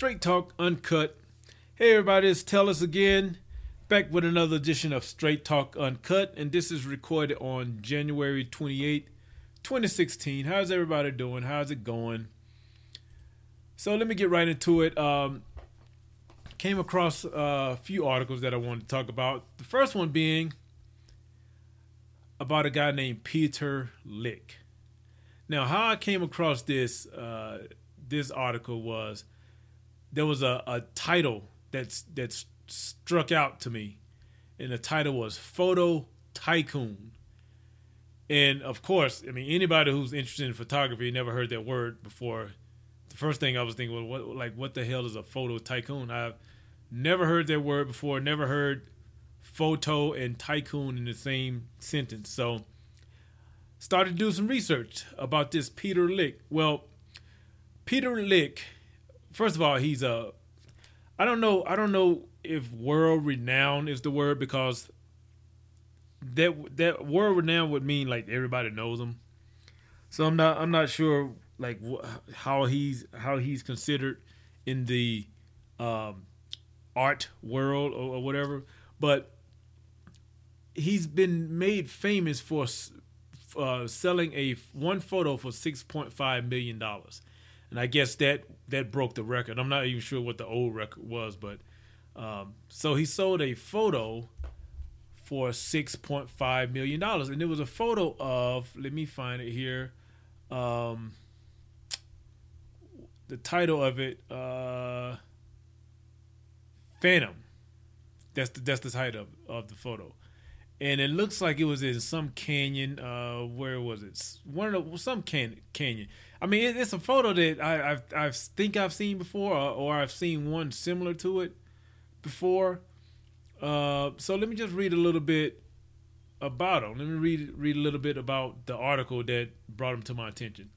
Straight Talk Uncut. Hey, everybody, it's Tellus again, back with another edition of Straight Talk Uncut, and this is recorded on January 28, 2016. How's everybody doing? How's it going? So let me get right into it. Um, came across a few articles that I wanted to talk about. The first one being about a guy named Peter Lik. Now, how I came across this uh, this article was there was a, a title that's that struck out to me, and the title was "Photo Tycoon." And of course, I mean anybody who's interested in photography never heard that word before. The first thing I was thinking was, what like what the hell is a photo tycoon? I've never heard that word before. Never heard photo and tycoon in the same sentence. So started to do some research about this Peter Lik. Well, Peter Lik, first of all, he's a I don't know I don't know if world renowned is the word because that that word renowned would mean like everybody knows him. So I'm not I'm not sure like wh- how he's how he's considered in the um, art world or, or whatever, but he's been made famous for uh, selling a one photo for six point five million dollars, and I guess that that broke the record. I'm not even sure what the old record was, but um, so he sold a photo for six point five million dollars, and it was a photo of. Let me find it here. Um, the title of it, uh, Phantom. That's the that's the title of, of the photo and it looks like it was in some canyon. Uh, where was it? One of the, some can, canyon. I mean, it, it's a photo that I I've, i think I've seen before, or, or, I've seen one similar to it before. Uh, so let me just read a little bit about him. Let me read read a little bit about the article that brought him to my attention.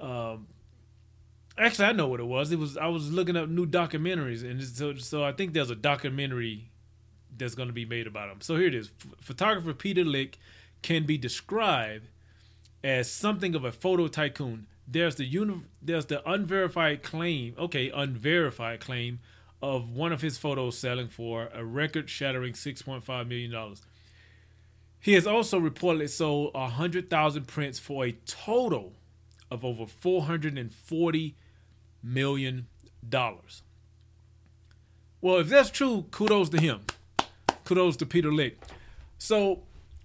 Um, actually, I know what it was. It was I was looking up new documentaries, and so so I think there's a documentary that's going to be made about him. So here it is. Photographer Peter Lik can be described as something of a photo tycoon. There's the uni- there's the unverified claim, okay, unverified claim of one of his photos selling for a record-shattering 6.5 million dollars. He has also reportedly sold 100,000 prints for a total of over 440 million dollars. Well, if that's true, kudos to him kudos to Peter Lik. So,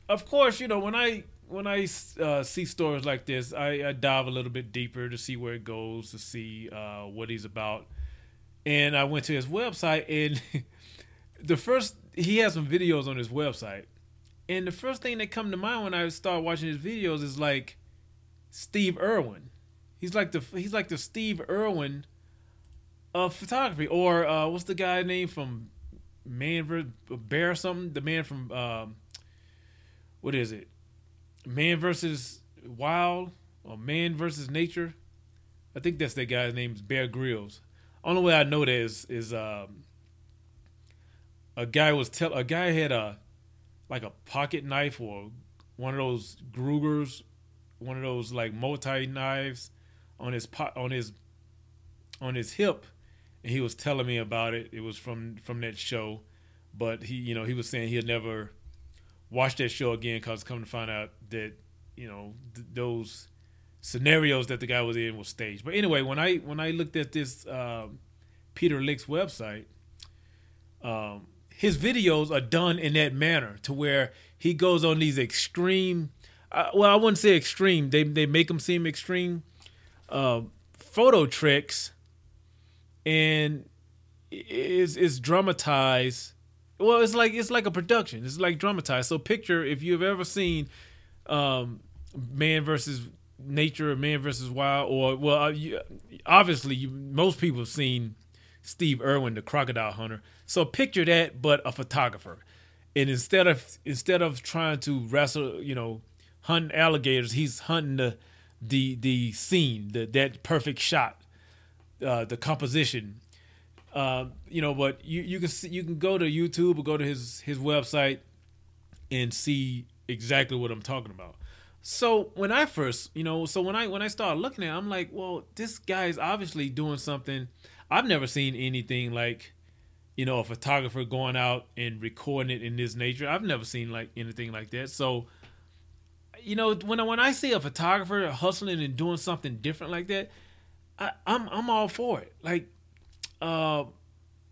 of course, you know when I when I uh, see stories like this, I, I, dive a little bit deeper to see where it goes, to see uh, what he's about. And I went to his website, and the first he has some videos on his website, and the first thing that come to mind when I start watching his videos is like Steve Irwin. He's like the he's like the Steve Irwin of photography, or uh, what's the guy name from man bear something. The man from um, what is it? Man versus Wild or Man versus Nature. I think that's that guy's name is Bear Grylls. Only way I know that is is um, a guy was tell a guy had a like a pocket knife or one of those Grugers, one of those like multi knives on his pot on his on his hip and he was telling me about it. It was from from that show, but he, you know, he was saying he'd never watch that show again because come to find out that you know th- those scenarios that the guy was in was staged. But anyway, when I when I looked at this um, Peter Lik's website, um, his videos are done in that manner to where he goes on these extreme. Uh, well, I wouldn't say extreme. They they make them seem extreme. Uh, photo tricks and is is dramatized. Well, it's like it's like a production. It's like dramatized. So picture if you've ever seen um, Man versus Nature or Man versus Wild, or well, uh, you, obviously you, most people have seen Steve Irwin, the crocodile hunter. So picture that, but a photographer. And instead of instead of trying to wrestle, you know, hunt alligators, he's hunting the the the scene, the that perfect shot uh, the composition. Uh, you know, but you you can see, you can go to YouTube or go to his his website and see exactly what I'm talking about. So when I first, you know, so when I when I started looking at, it, I'm like, well, this guy is obviously doing something. I've never seen anything like, you know, a photographer going out and recording it in this nature. I've never seen like anything like that. So, you know, when when I see a photographer hustling and doing something different like that, I, I'm I'm all for it. Like, uh,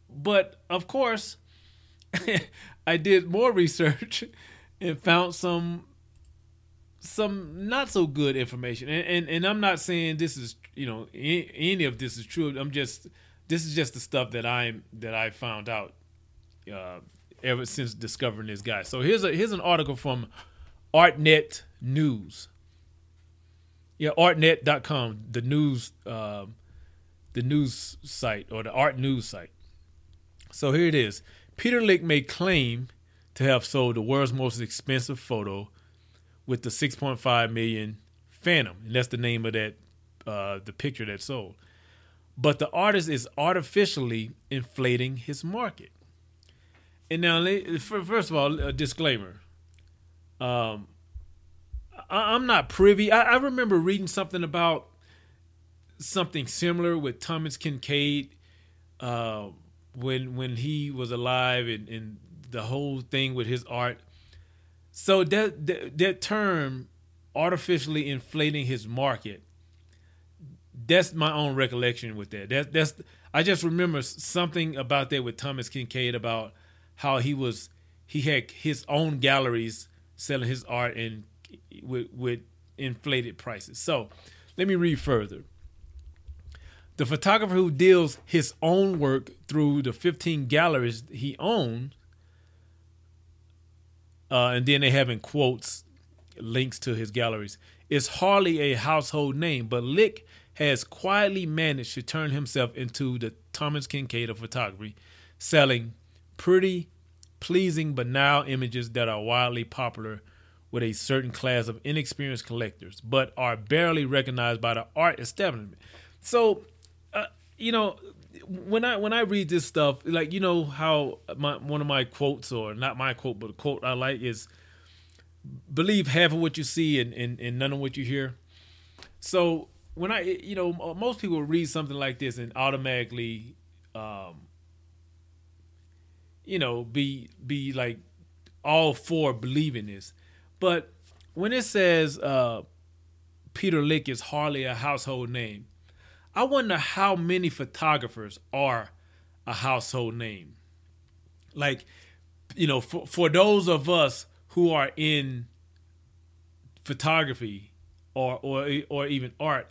but of course, I did more research and found some some not so good information. And, and and I'm not saying this is you know any of this is true. I'm just this is just the stuff that I'm that I found out uh, ever since discovering this guy. So here's a here's an article from ArtNet News. Yeah, artnet.com, the news uh, the news site or the art news site. So here it is. Peter Lik may claim to have sold the world's most expensive photo with the 6.5 million Phantom, and that's the name of that uh, the picture that sold. But the artist is artificially inflating his market. And now, first of all, a disclaimer. Um, I, am not privy. I, I remember reading something about something similar with Thomas Kinkade uh, when when he was alive and, and the whole thing with his art. So that, that that term, artificially inflating his market, that's my own recollection with that. That that's I just remember something about that with Thomas Kinkade about how he was he had his own galleries selling his art and with with inflated prices. So let me read further. The photographer who deals his own work through the 15 galleries he owns uh, and then they have in quotes links to his galleries. Is hardly a household name, but Lik has quietly managed to turn himself into the Thomas Kinkade of photography, selling pretty, pleasing, banal images that are wildly popular with a certain class of inexperienced collectors, but are barely recognized by the art establishment. So, you know, when I when I read this stuff, like you know how my one of my quotes or not my quote, but a quote I like is believe half of what you see and, and, and none of what you hear. So when I you know most people read something like this and automatically um you know be be like all for believing this. But when it says uh Peter Lik is hardly a household name, I wonder how many photographers are a household name. Like, you know, for, for those of us who are in photography or or or even art,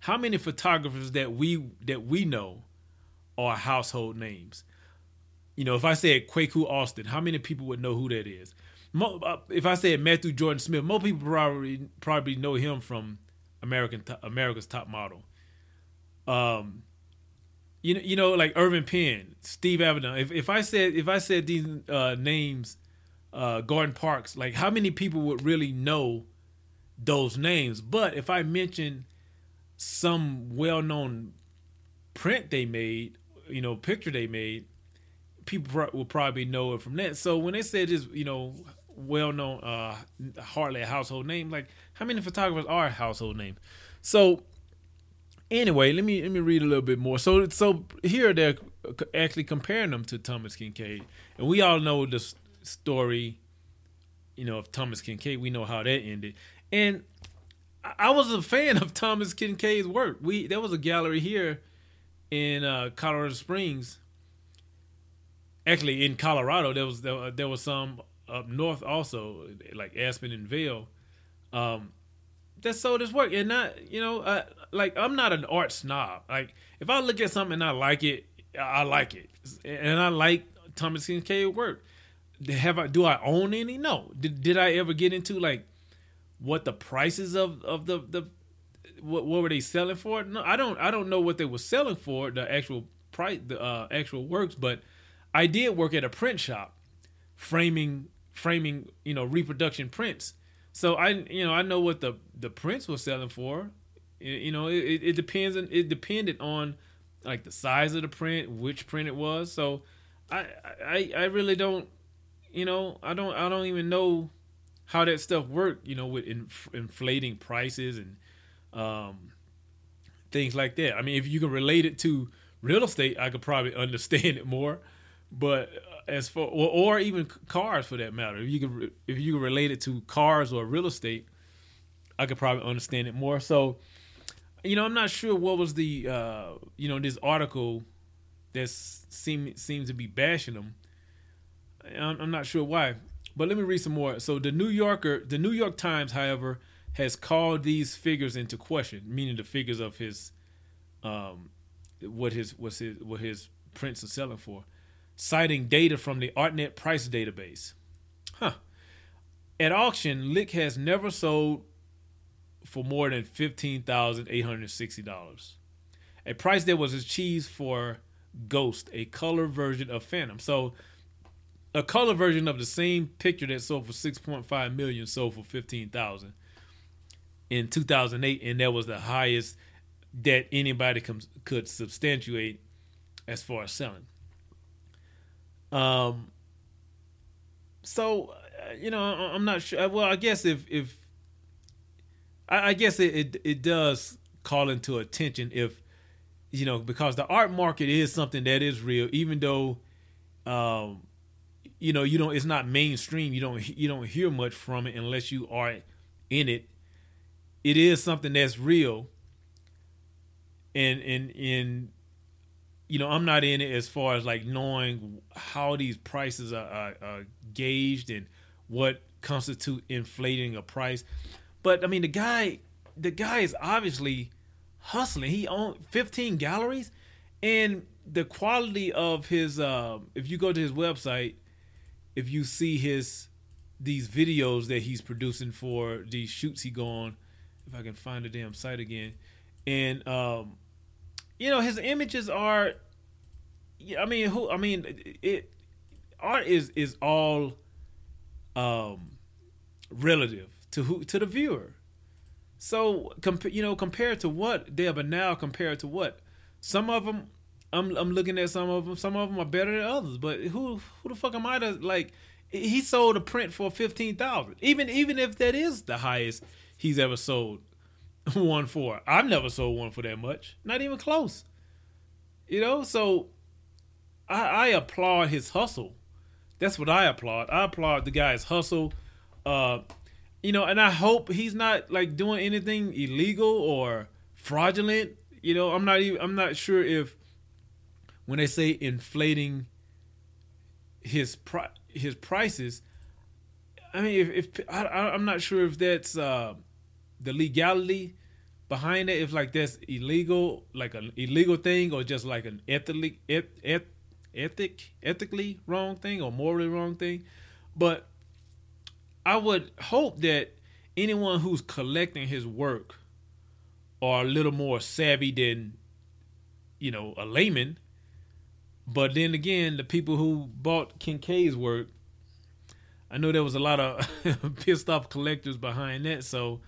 how many photographers that we that we know are household names? You know, if I said Kwaku Alston, how many people would know who that is? Uh, if I said Matthew Jordan Smith, most people probably probably know him from American America's Top Model um, you know, you know, like Irving Penn, Steve Avedon. If if I said if I said these uh, names, uh, Gordon Parks, like how many people would really know those names? But if I mention some well-known print they made, you know, picture they made, people will probably know it from that. So when they said this, you know, well-known, uh, hardly a household name, like how many photographers are household names? So Anyway, let me let me read a little bit more. So so here they're actually comparing them to Thomas Kinkade, and we all know the story, you know, of Thomas Kinkade. We know how that ended, and I was a fan of Thomas Kinkade's work. We there was a gallery here in uh, Colorado Springs. Actually, in Colorado, there was there, there was some up north also, like Aspen and Vail. Um, that sold his work, and not you know, uh, like I'm not an art snob. Like if I look at something and I like it, I like it, and I like Thomas Kinkade work. Have I do I own any? No. Did did I ever get into like what the prices of of the the what, what were they selling for? No, I don't I don't know what they were selling for the actual price the uh, actual works, but I did work at a print shop, framing framing you know reproduction prints so I, you know, I know what the the prints were selling for. You know, it, it depends on it depended on like the size of the print, which print it was. So I I I really don't, you know, I don't I don't even know how that stuff worked. You know, with inf- inflating prices and um, things like that. I mean, if you can relate it to Real estate, I could probably understand it more, but as for or, or even cars for that matter, if you could if you could relate it to cars or real estate, I could probably understand it more. So, you know, I'm not sure what was the uh, you know this article that seem seems to be bashing them. I'm, I'm not sure why, but let me read some more. So the New Yorker, the New York Times, however, has called these figures into question, meaning the figures of his, um, what his what's his what his prints are selling for, citing data from the ArtNet price database. Huh. At auction, Lik has never sold for more than fifteen thousand eight hundred sixty dollars, a price that was achieved for Ghost, a color version of Phantom. So a color version of the same picture that sold for 6.5 million sold for 15,000 in 2008 and that was the highest that anybody com- could substantiate as far as selling. Um so uh, you know I'm not sure well I guess if if I, guess it, it it does call into attention if you know because the art market is something that is real even though um you know you don't it's not mainstream you don't you don't hear much from it unless you are in it. It is something that's real. And and and you know i'm not in it as far as like knowing how these prices are, are, are gauged and what constitute inflating a price. But i mean the guy the guy is obviously hustling. He owned 15 galleries and the quality of his uh, if you go to his website if you see his these videos that he's producing for these shoots he go on, if I can find the damn site again, and um, you know his images are, I mean who I mean it, art is is all, um, relative to who to the viewer. So comp- you know compared to what there, but now compared to what some of them I'm I'm looking at some of them. Some of them are better than others. But who who the fuck am I to like? He sold a print for fifteen thousand. Even even if that is the highest he's ever sold one for. I've never sold one for that much. Not even close. You know, so I, I applaud his hustle. That's what I applaud. I applaud the guy's hustle. Uh, you know, and I hope he's not like doing anything illegal or fraudulent. You know, I'm not even I'm not sure if when they say inflating his pri- his prices, I mean, if, if I, am not sure if that's uh, the legality behind it, if like that's illegal, like an illegal thing, or just like an ethically et, et, ethic ethically wrong thing or morally wrong thing. But I would hope that anyone who's collecting his work are a little more savvy than you know a layman but then again, the people who bought Kinkade's work, I know there was a lot of pissed off collectors behind that. So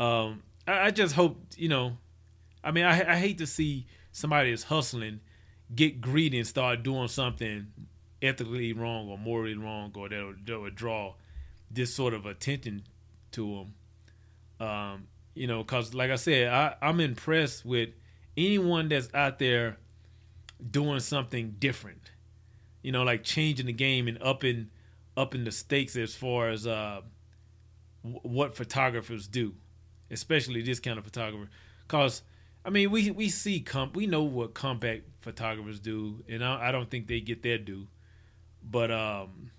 um, I, I, just hope, you know, I mean, I, I hate to see somebody that's hustling get greedy and start doing something ethically wrong or morally wrong or that would draw this sort of attention to them. Um, you know, because like I said, I, I'm impressed with anyone that's out there doing something different. You know, like changing the game and upping upping the stakes as far as uh, w- what photographers do, especially this kind of photographer. Cause I mean, we we see comp we know what compact photographers do, and I, I don't think they get their due. But um,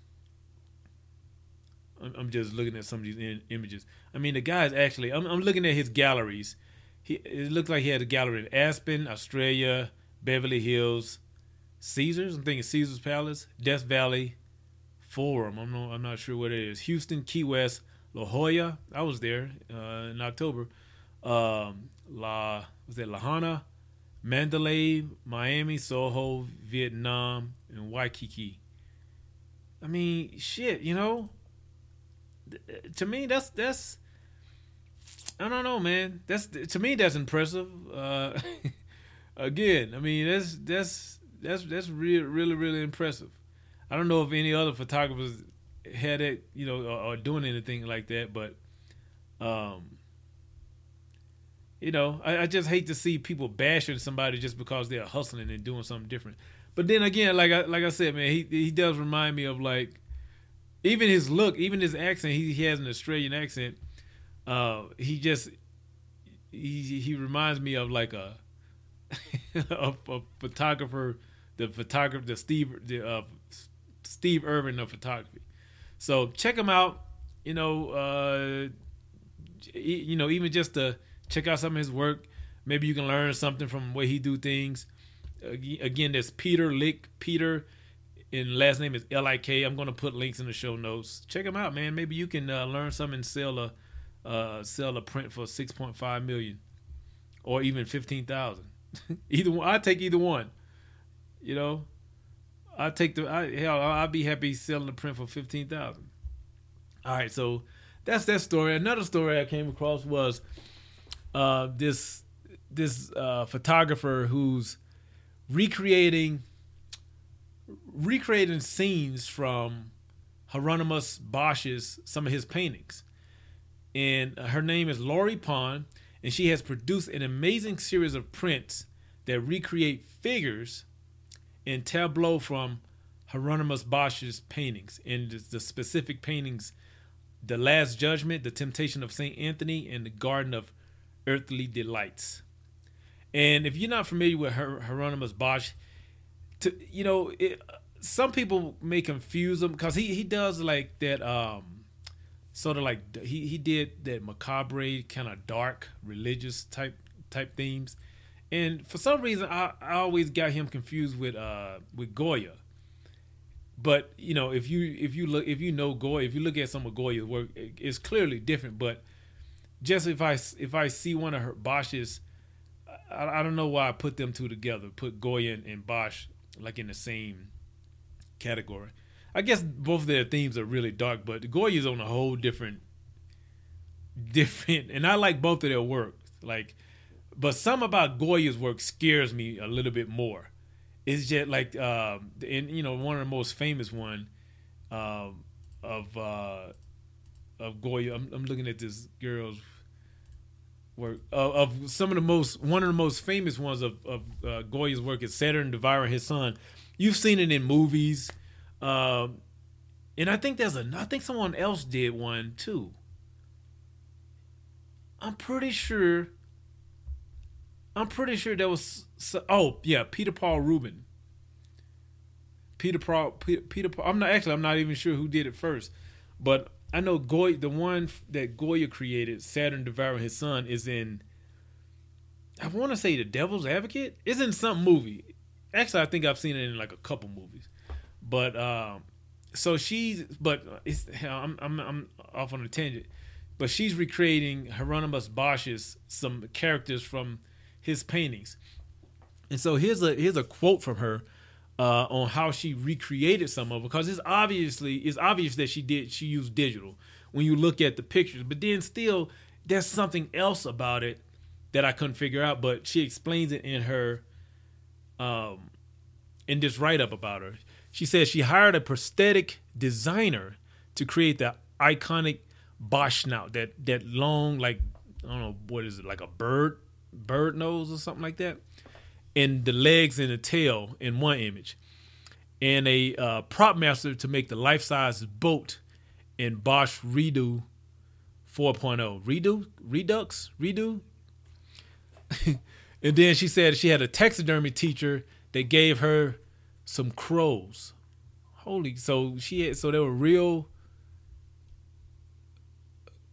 I'm, just looking at some of these in, images. I mean, the guy's actually. I'm, I'm looking at his galleries. He it looked like he had a gallery in Aspen, Australia, Beverly Hills, Caesars. I'm thinking Caesars Palace, Death Valley, Forum. I'm not, I'm not sure what it is. Houston, Key West, La Jolla. I was there uh, in October. Um, La was that Lahaina, Mandalay, Miami, Soho, Vietnam, and Waikiki. I mean, shit, you know. To me, that's that's. I don't know, man. That's to me that's impressive. Uh, again, I mean that's that's that's that's really really really impressive. I don't know if any other photographers it, you know, or, or doing anything like that, but um, you know, I, I, just hate to see people bashing somebody just because they're hustling and doing something different. But then again, like I like I said, man, he he does remind me of like even his look, even his accent. He he has an Australian accent. Uh, he just he he reminds me of like a a, a photographer, the photographer, the Steve the uh, Steve Irwin of photography. So check him out. You know, uh, you know, even just to check out some of his work. Maybe you can learn something from the way he do things. Again, there's Peter Lik. Peter, and last name is L I K. I'm gonna put links in the show notes. Check him out, man. Maybe you can uh, learn something and sell a uh, sell a print for 6.5 million, or even 15,000. either one, I take either one. You know, I take the I, hell. I'd be happy selling the print for 15,000. All right, so that's that story. Another story I came across was uh, this this uh, photographer who's recreating recreating scenes from Hieronymus Bosch's some of his paintings. And her name is Lori Pond, and she has produced an amazing series of prints that recreate figures in tableau from Hieronymus Bosch's paintings. And the specific paintings, The Last Judgment, The Temptation of St. Anthony, and The Garden of earthly delights. And if you're not familiar with Hieronymus Bosch, to you know, it, some people may confuse him because he he does like that um sort of like he he did that macabre kind of dark religious type type themes, and for some reason I, I always got him confused with uh with Goya. But you know, if you if you look if you know Goya, if you look at some of Goya's work, it's clearly different. But just if I if I see one of her Bosch's, I, I don't know why I put them two together. Put Goya and, and Bosch like in the same category. I guess both their themes are really dark, but Goya's on a whole different, different. And I like both of their work. Like, but some about Goya's work scares me a little bit more. It's just like, um, and you know, one of the most famous one um, of uh, of Goya. I'm, I'm looking at this girl's work uh, of some of the most one of the most famous ones of of uh, Goya's work is Saturn devouring his son. You've seen it in movies, uh, and I think there's a I think someone else did one too. I'm pretty sure. I'm pretty sure there was oh yeah Peter Paul Rubin. Peter Paul Peter, Paul. I'm not actually I'm not even sure who did it first, but I know Goya, the one that Goya created, Saturn devouring his son, is in. I want to say the Devil's Advocate. is in some movie. Actually, I think I've seen it in like a couple movies. But um, so she's, but it's I'm I'm I'm off on a tangent. But she's recreating Hieronymus Bosch's some characters from his paintings. And so here's a here's a quote from her uh, on how she recreated some of it because it's obviously it's obvious that she did she used digital when you look at the pictures, but then still there's something else about it that I couldn't figure out. But she explains it in her um, in this write up about her. She says she hired a prosthetic designer to create the iconic Bosch snout, that that long like I don't know what is it like a bird bird nose or something like that and the legs and the tail in one image, and a uh, prop master to make the life size boat in Bosch Redo 4.0. Redo? Redux? Redo? and then she said she had a taxidermy teacher that gave her some crows. Holy, so she had, so they were real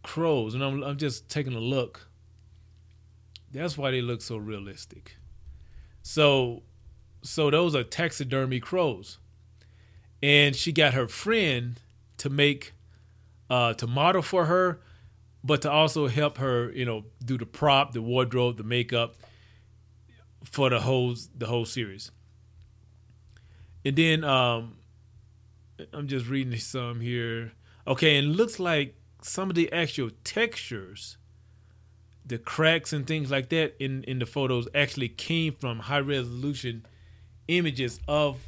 crows, and I'm I'm just taking a look. That's why they look so realistic. So, so those are taxidermy crows, and she got her friend to make, uh, to model for her, but to also help her, you know, do the prop, the wardrobe, the makeup for the whole the whole series. And then um, I'm just reading some here. Okay, and it looks like some of the actual textures the cracks and things like that in in the photos actually came from high resolution images of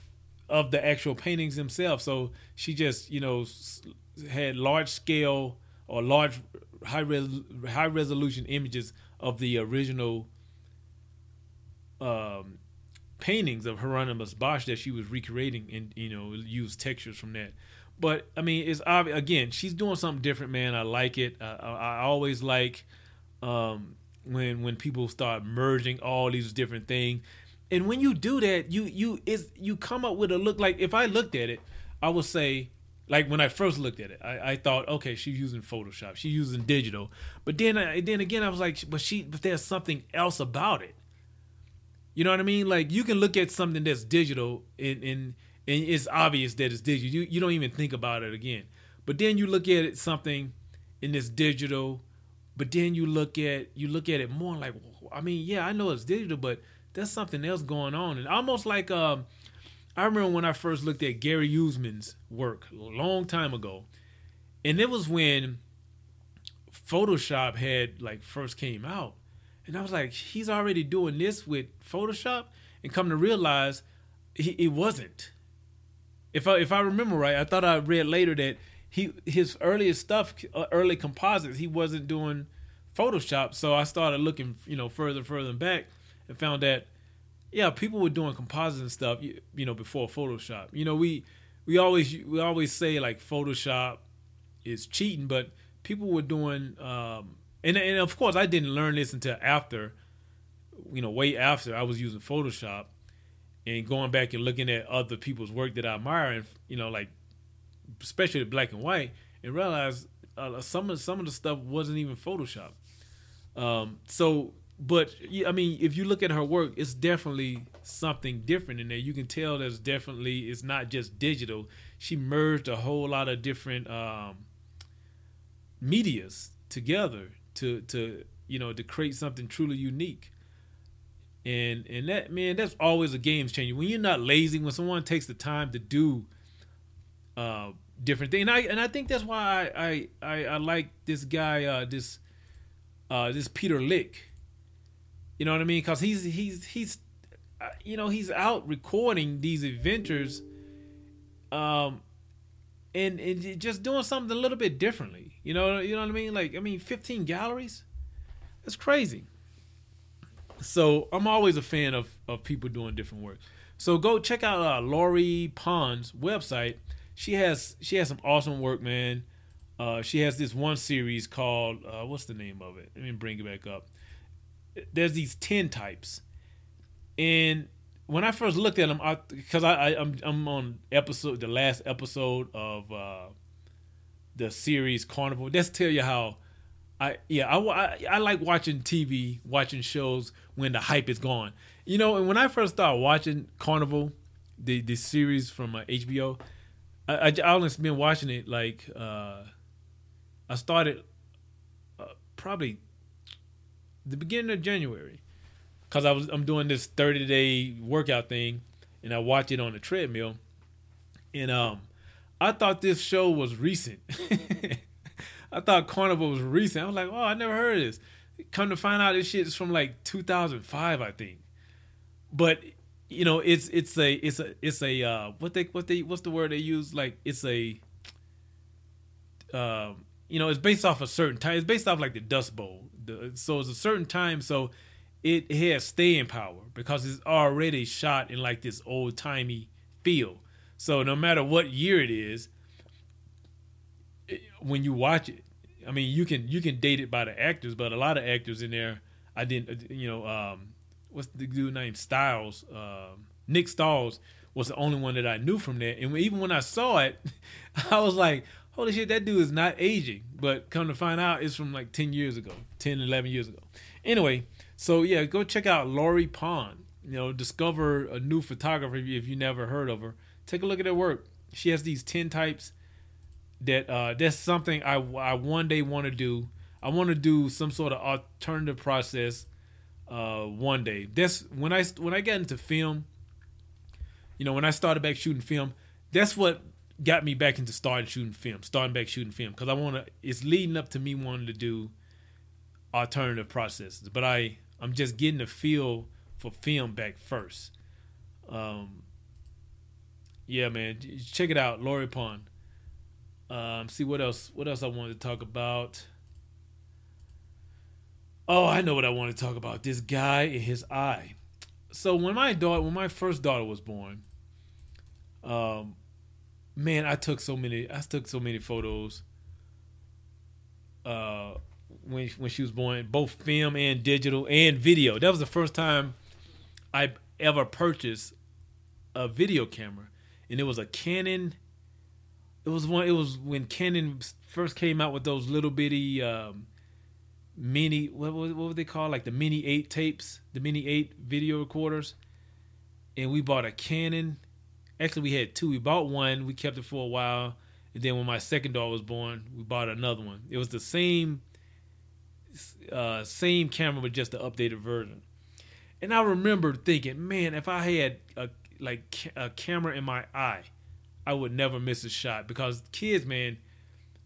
of the actual paintings themselves. So she just you know had large scale or large high res, high resolution images of the original um, paintings of Hieronymus Bosch that she was recreating and you know used textures from that. But I mean, it's obvious. Again, she's doing something different, man. I like it. I, I, I always like um, when when people start merging all these different things. And when you do that, you you is you come up with a look like if I looked at it, I would say like when I first looked at it, I, I thought, okay, she's using Photoshop, she's using digital. But then, I, then again, I was like, but she, but there's something else about it. You know what I mean? Like you can look at something that's digital and and, and it's obvious that it's digital. You you don't even think about it again. But then you look at it something in this digital, but then you look at you look at it more like, I mean, yeah, I know it's digital, but there's something else going on, and almost like um, I remember when I first looked at Gary Uelsmann's work a long time ago, and it was when Photoshop had like first came out, and I was like, he's already doing this with Photoshop, and come to realize he it wasn't. If I if I remember right, I thought I read later that he his earliest stuff, uh, early composites, he wasn't doing Photoshop. So I started looking, you know, further further back, and found that yeah, people were doing composites and stuff, you, you know, before Photoshop. You know, we we always we always say like Photoshop is cheating, but people were doing um, and and of course I didn't learn this until after, you know, way after I was using Photoshop, and going back and looking at other people's work that I admire, and you know, like especially the black and white, and realize uh, some of some of the stuff wasn't even Photoshop. Um, so, but I mean, if you look at her work, it's definitely something different in there. You can tell there's definitely it's not just digital. She merged a whole lot of different um, medias together to to you know to create something truly unique. And and that man, that's always a game changer. When you're not lazy, when someone takes the time to do uh, different thing. and I and I think that's why I I, I, I like this guy, uh, this uh, this Peter Lik. You know what I mean? Because he's he's he's uh, you know he's out recording these adventures, um, and and just doing something a little bit differently. You know, you know what I mean? Like, I mean, 15 galleries? That's crazy. So I'm always a fan of of people doing different work. So go check out uh, Lori Pond's website. She has she has some awesome work, man. Uh, she has this one series called uh, what's the name of it? Let me bring it back up. There's these tintypes, and when I first looked at them, because I, I, am I'm, I'm on episode the last episode of uh, the series Carnivale. That's tell you how I yeah I, I, I like watching TV, watching shows when the hype is gone. You know, and when I first started watching Carnivale, the the series from uh, HBO, I, I I only been watching it like uh, I started uh, probably the beginning of January because I was I'm doing this 30 day workout thing, and I watch it on the treadmill, and um I thought this show was recent. I thought Carnivale was recent. I was like, oh, I never heard of this. Come to find out, this shit is from like 2005, I think. But you know, it's it's a it's a it's a uh, what they what they what's the word they use? Like it's a um, you know, it's based off a certain time. It's based off like the Dust Bowl. The, so it's a certain time. So it has staying power because it's already shot in like this old timey feel. So no matter what year it is, when you watch it, I mean, you can you can date it by the actors, but a lot of actors in there, I didn't, you know, um, what's the dude named Styles, um, Nick Stiles was the only one that I knew from there, and even when I saw it, I was like, holy shit, that dude is not aging. But come to find out, it's from like 10 years ago, 10, 11 years ago. Anyway, so yeah, go check out Lori Pond. You know, discover a new photographer if you never heard of her take a look at her work. She has these tintypes that uh, that's something I, I one day want to do. I want to do some sort of alternative process uh, one day. That's when I when I got into film. You know, when I started back shooting film, that's what got me back into starting shooting film, starting back shooting film because I want to. It's leading up to me wanting to do alternative processes, but I I'm just getting a feel for film back first. Um, yeah, man, check it out, Lori Pond. Um, see what else? What else I wanted to talk about? Oh, I know what I want to talk about. This guy and his eye. So when my daughter, when my first daughter was born, um, man, I took so many. I took so many photos. Uh, when when she was born, both film and digital and video. That was the first time I ever purchased a video camera, and it was a Canon. It was one. It was when Canon first came out with those little bitty um, mini. What, what what would they call like the mini eight tapes, the mini eight video recorders, and we bought a Canon. Actually, we had two. We bought one. We kept it for a while, and then when my second daughter was born, we bought another one. It was the same uh, same camera with just the updated version. And I remember thinking, man, if I had a like a camera in my eye, I would never miss a shot because kids, man,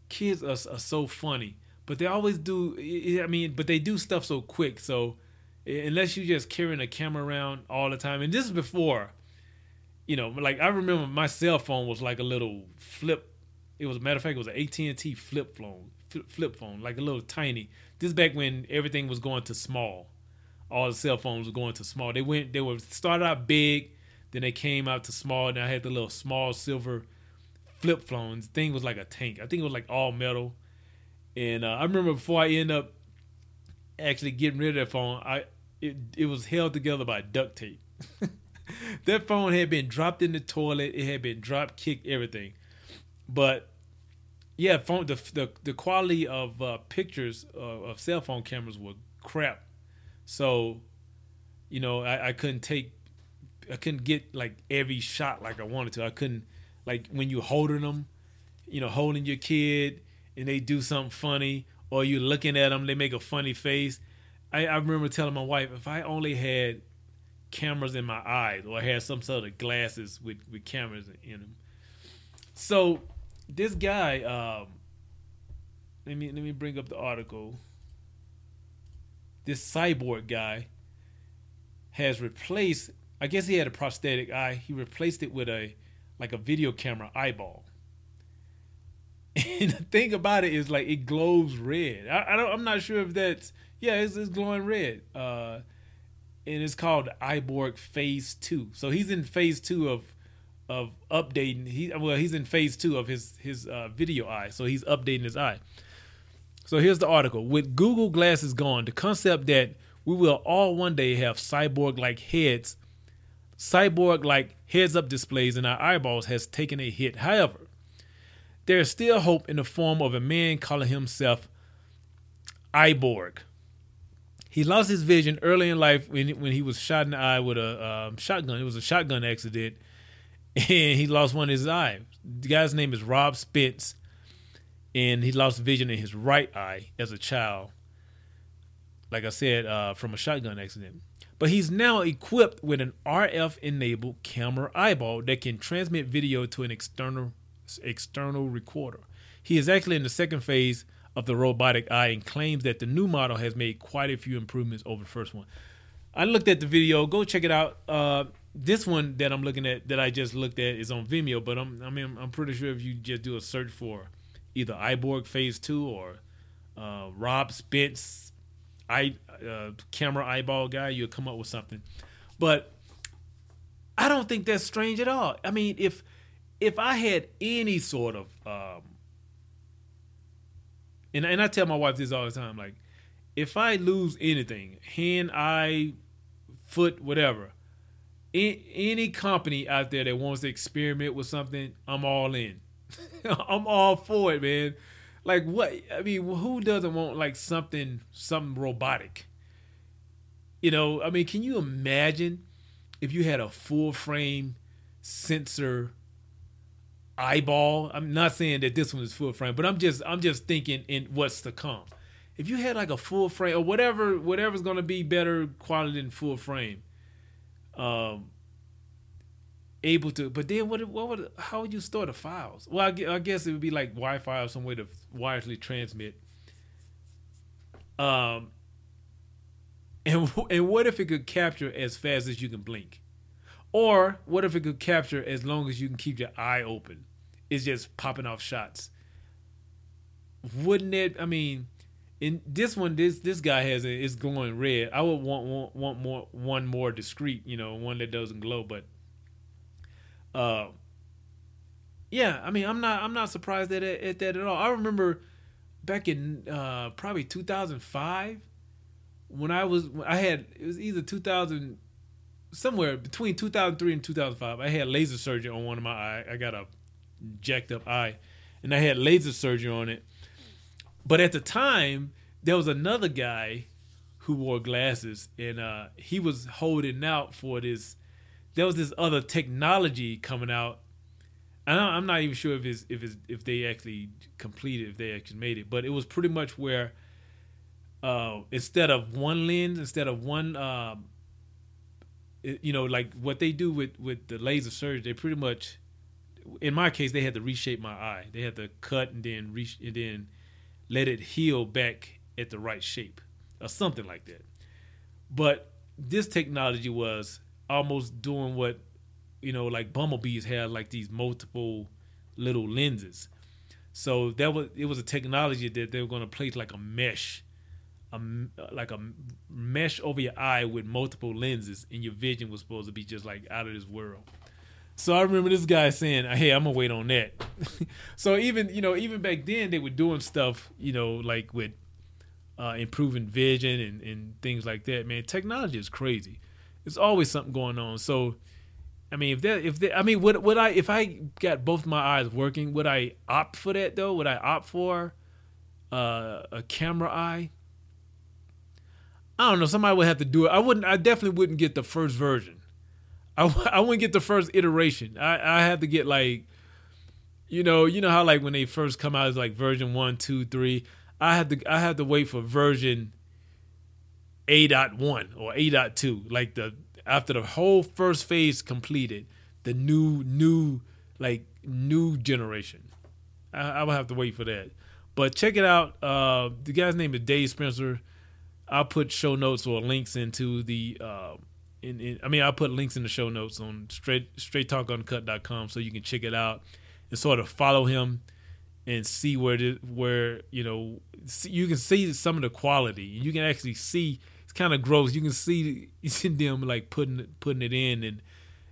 kids are, are so funny, but they always do. I mean, but they do stuff so quick. So unless you just carrying a camera around all the time, and this is before, you know, like I remember my cell phone was like a little flip. It was a matter of fact, it was an AT and T flip phone, flip phone, like a little tiny. This back when everything was going to small all the cell phones were going to small. They went they were started out big, then they came out to small. And I had the little small silver flip phones. Thing was like a tank. I think it was like all metal. And uh, I remember before I end up actually getting rid of that phone, I it it was held together by duct tape. that phone had been dropped in the toilet. It had been drop kicked, everything. But yeah, phone the the, the quality of uh, pictures uh, of cell phone cameras were crap so, you know, I, I couldn't take, I couldn't get like every shot like I wanted to. I couldn't, like when you holding them, you know, holding your kid and they do something funny, or you're looking at them, they make a funny face. I, I remember telling my wife, if I only had cameras in my eyes or I had some sort of glasses with, with cameras in them. So this guy, um, let me let me bring up the article this cyborg guy has replaced I guess he had a prosthetic eye. He replaced it with a like a video camera eyeball. And the thing about it is like it glows red. I, I don't I'm not sure if that's yeah, it's, it's glowing red. Uh and it's called Eyeborg Phase Two. So he's in Phase Two of of updating. He well, he's in Phase Two of his his uh, video eye. So he's updating his eye. So here's the article. With Google Glasses gone, the concept that we will all one day have cyborg like heads, cyborg like heads up displays in our eyeballs has taken a hit. However, there is still hope in the form of a man calling himself Eyeborg. He lost his vision early in life when, when he was shot in the eye with a um, shotgun. It was a shotgun accident, and he lost one of his eyes. The guy's name is Rob Spence and he lost vision in his right eye as a child. Like I said, uh, from a shotgun accident. But he's now equipped with an RF enabled camera eyeball that can transmit video to an external external recorder. He is actually in the second phase of the robotic eye and claims that the new model has made quite a few improvements over the first one. I looked at the video. Go check it out. Uh, this one that I'm looking at, that I just looked at, is on Vimeo. But I'm, I mean, I'm pretty sure if you just do a search for either Eyeborg Phase Two or uh, Rob Spence, eye uh, camera eyeball guy, you'll come up with something. But I don't think that's strange at all. I mean, if if I had any sort of um, and and I tell my wife this all the time, like if I lose anything, hand, eye, foot, whatever, any company out there that wants to experiment with something, I'm all in. I'm all for it, man. Like what? I mean, who doesn't want like something something robotic? You know, I mean, can you imagine if you had a full frame sensor eyeball? I'm not saying that this one is full frame, but I'm just I'm just thinking in what's to come. If you had like a full frame or whatever whatever's to be better quality than full frame, um, able to. But then what? What would? How would you store the files? Well, I, I guess it would be like Wi-Fi or some way to wirelessly transmit. Um. And and what if it could capture as fast as you can blink, or what if it could capture as long as you can keep your eye open? It's just popping off shots. Wouldn't it? I mean, in this one, this this guy has it. It's glowing red. I would want, want want more one more discreet, you know, one that doesn't glow. But, uh, yeah, I mean, I'm not I'm not surprised at, at that at all. I remember back in uh, probably 2005 when I was I had it was either 2000 somewhere between 2003 and 2005. I had laser surgery on one of my eye. I got a jacked up eye, and I had laser surgery on it. But at the time, there was another guy who wore glasses, and uh, he was holding out for this. There was this other technology coming out. I'm not even sure if it's if it's if they actually completed, if they actually made it, but it was pretty much where uh, instead of one lens, instead of one, um, it, you know, like what they do with with the laser surgery, they pretty much, in my case, they had to reshape my eye. They had to cut and then re- and then let it heal back at the right shape or something like that. But this technology was almost doing what you know, like bumblebees have like these multiple little lenses. So that was it was a technology that they were going to place like a mesh, a, like a mesh over your eye with multiple lenses, and your vision was supposed to be just like out of this world. So I remember this guy saying, "Hey, I'm gonna wait on that." so even you know even back then they were doing stuff you know like with uh, improving vision and, and things like that. Man, technology is crazy. It's always something going on. So I mean, if that, if they, I mean, would would I, if I got both my eyes working, would I opt for that though? Would I opt for uh, a camera eye? I don't know. Somebody would have to do it. I wouldn't. I definitely wouldn't get the first version. I, I wouldn't get the first iteration. I I had to get like, you know, you know how like when they first come out, it's like version one, two, three. I had to I had to wait for version A dot one or A dot two, like the after the whole first phase completed, the new new like new generation. I, I will have to wait for that. But check it out. Uh, the guy's name is Dave Spencer. I'll put show notes or links into the. Uh, in, in, I mean, I'll put links in the show notes on straight straighttalkuncut.com so you can check it out and sort of follow him and see where the, where you know see, you can see some of the quality. You can actually see it's kind of gross. You can see them like putting putting it in, and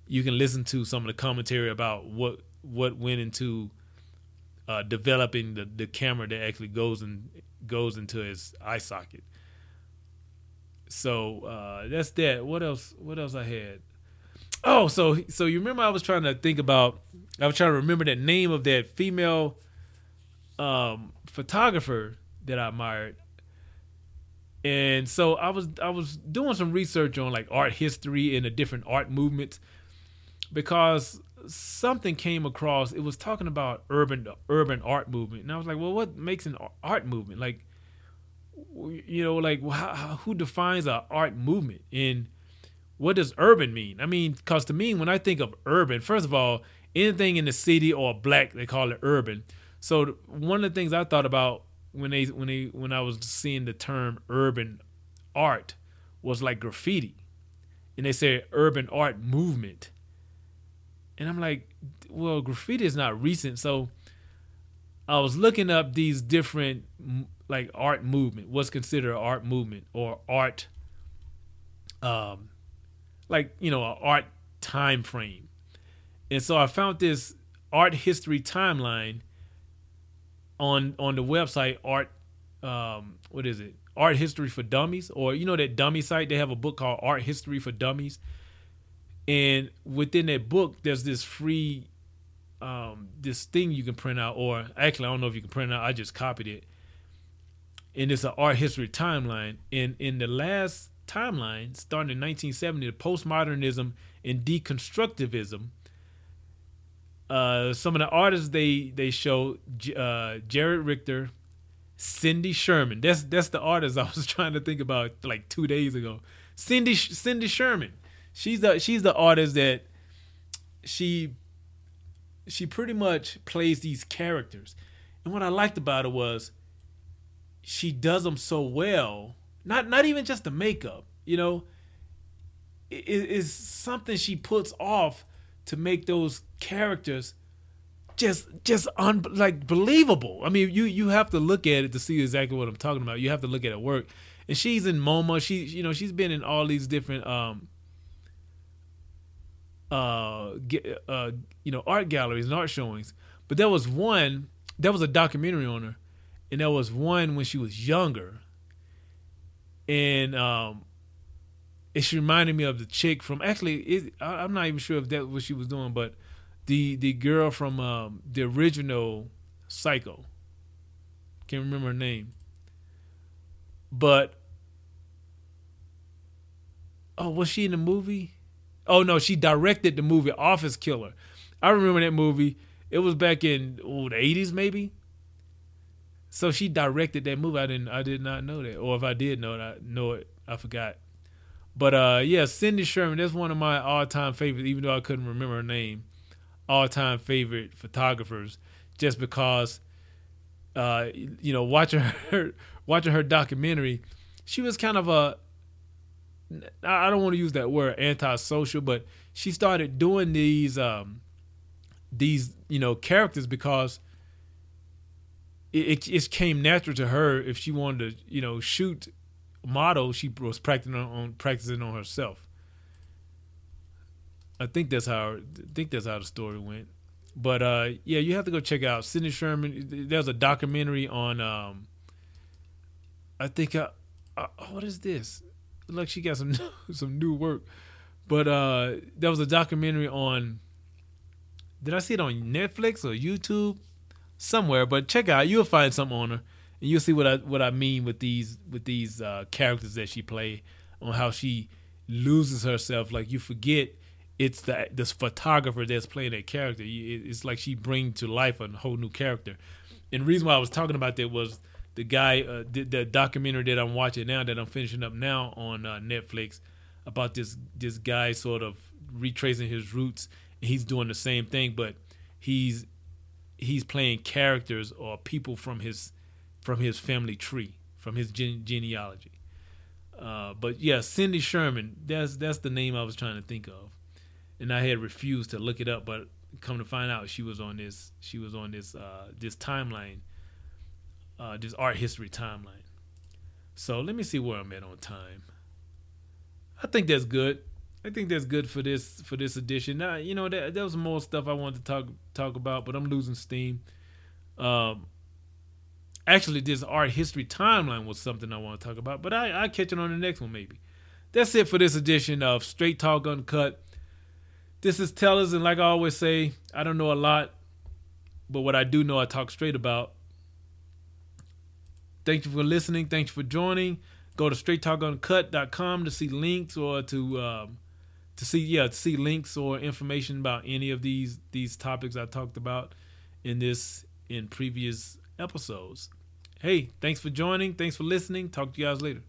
you can listen to some of the commentary about what what went into uh, developing the, the camera that actually goes and goes into his eye socket. So uh, that's that. What else? What else I had? Oh, so so you remember I was trying to think about. I was trying to remember the name of that female um, photographer that I admired and so I was I was doing some research on like art history and the different art movements because something came across. It was talking about urban urban art movement, and I was like, well, what makes an art movement? Like, you know, like how, who defines an art movement and what does urban mean? I mean, because to me, when I think of urban, first of all, anything in the city or black, they call it urban. So one of the things I thought about when they when they when I was seeing the term urban art was like graffiti, and they say urban art movement, and I'm like, well, graffiti is not recent, so I was looking up these different like art movement, what's considered art movement or art, um, like you know, art time frame, and so I found this art history timeline on on the website art um what is it? Art history for dummies or you know that dummy site? They have a book called art history for dummies. And within that book there's this free um this thing you can print out or actually i don't know if you can print out. I just copied it and it's an art history timeline and in the last timeline starting in 1970 the postmodernism and deconstructivism uh, some of the artists they they show uh, Gerhard Richter, Cindy Sherman. That's that's the artist I was trying to think about like two days ago. Cindy Cindy Sherman. She's the she's the artist that she she pretty much plays these characters. And what I liked about it was she does them so well. Not not even just the makeup, you know. It is something she puts off to make those characters just just un like believable. I mean, you you have to look at it to see exactly what I'm talking about. You have to look at it work. And she's in MoMA. She you know she's been in all these different um uh, uh you know art galleries and art showings. But there was one. There was a documentary on her, and there was one when she was younger. And um, it she reminded me of the chick from actually. It, I, I'm not even sure if that's what she was doing, but the the girl from um, the original Psycho. Can't remember her name. But oh, was she in the movie? Oh no, she directed the movie Office Killer. I remember that movie. It was back in oh, the eighties, maybe. So she directed that movie. I didn't. I did not know that, or if I did know it, I know it. I forgot. But uh, yeah, Cindy Sherman. That's one of my all-time favorites. Even though I couldn't remember her name, all-time favorite photographers. Just because, uh, you know, watching her, watching her documentary, she was kind of a. I don't want to use that word antisocial, but she started doing these um, these you know characters because it, it came natural to her if she wanted to you know shoot model she was practicing on practicing on herself. I think that's how i think that's how the story went. But uh, yeah you have to go check out cindy sherman. There's a documentary on um, i think uh, uh, what is this? Like she got some some new work. But uh, there was a documentary on did I see it on Netflix or YouTube? Somewhere, but check out. You'll find something on her, and you'll see what I what I mean with these with these uh, characters that she play on how she loses herself. Like you forget it's the this photographer that's playing that character. It's like she brings to life a whole new character. And the reason why I was talking about that was the guy, uh, the, the, documentary that I'm watching now, that I'm finishing up now on uh, Netflix, about this this guy sort of retracing his roots and he's doing the same thing, but he's he's playing characters or people from his from his family tree, from his gene- genealogy. Uh, but yeah, Cindy Sherman, that's that's the name I was trying to think of, and I had refused to look it up, but come to find out, she was on this she was on this uh, this timeline, uh, this art history timeline. So let me see where I'm at on time. I think that's good. I think that's good for this for this edition. Now, you know, there, there was more stuff I wanted to talk talk about, but I'm losing steam. Um, actually, this art history timeline was something I want to talk about, but I I catch it on the next one maybe. That's it for this edition of Straight Talk Uncut. This is Tellers, and like I always say, I don't know a lot, but what I do know, I talk straight about. Thank you for listening. Thank you for joining. Go to straighttalkuncut.com to see links or to um, to see yeah to see links or information about any of these these topics I talked about in this in previous episodes. Hey, thanks for joining. Thanks for listening. Talk to you guys later.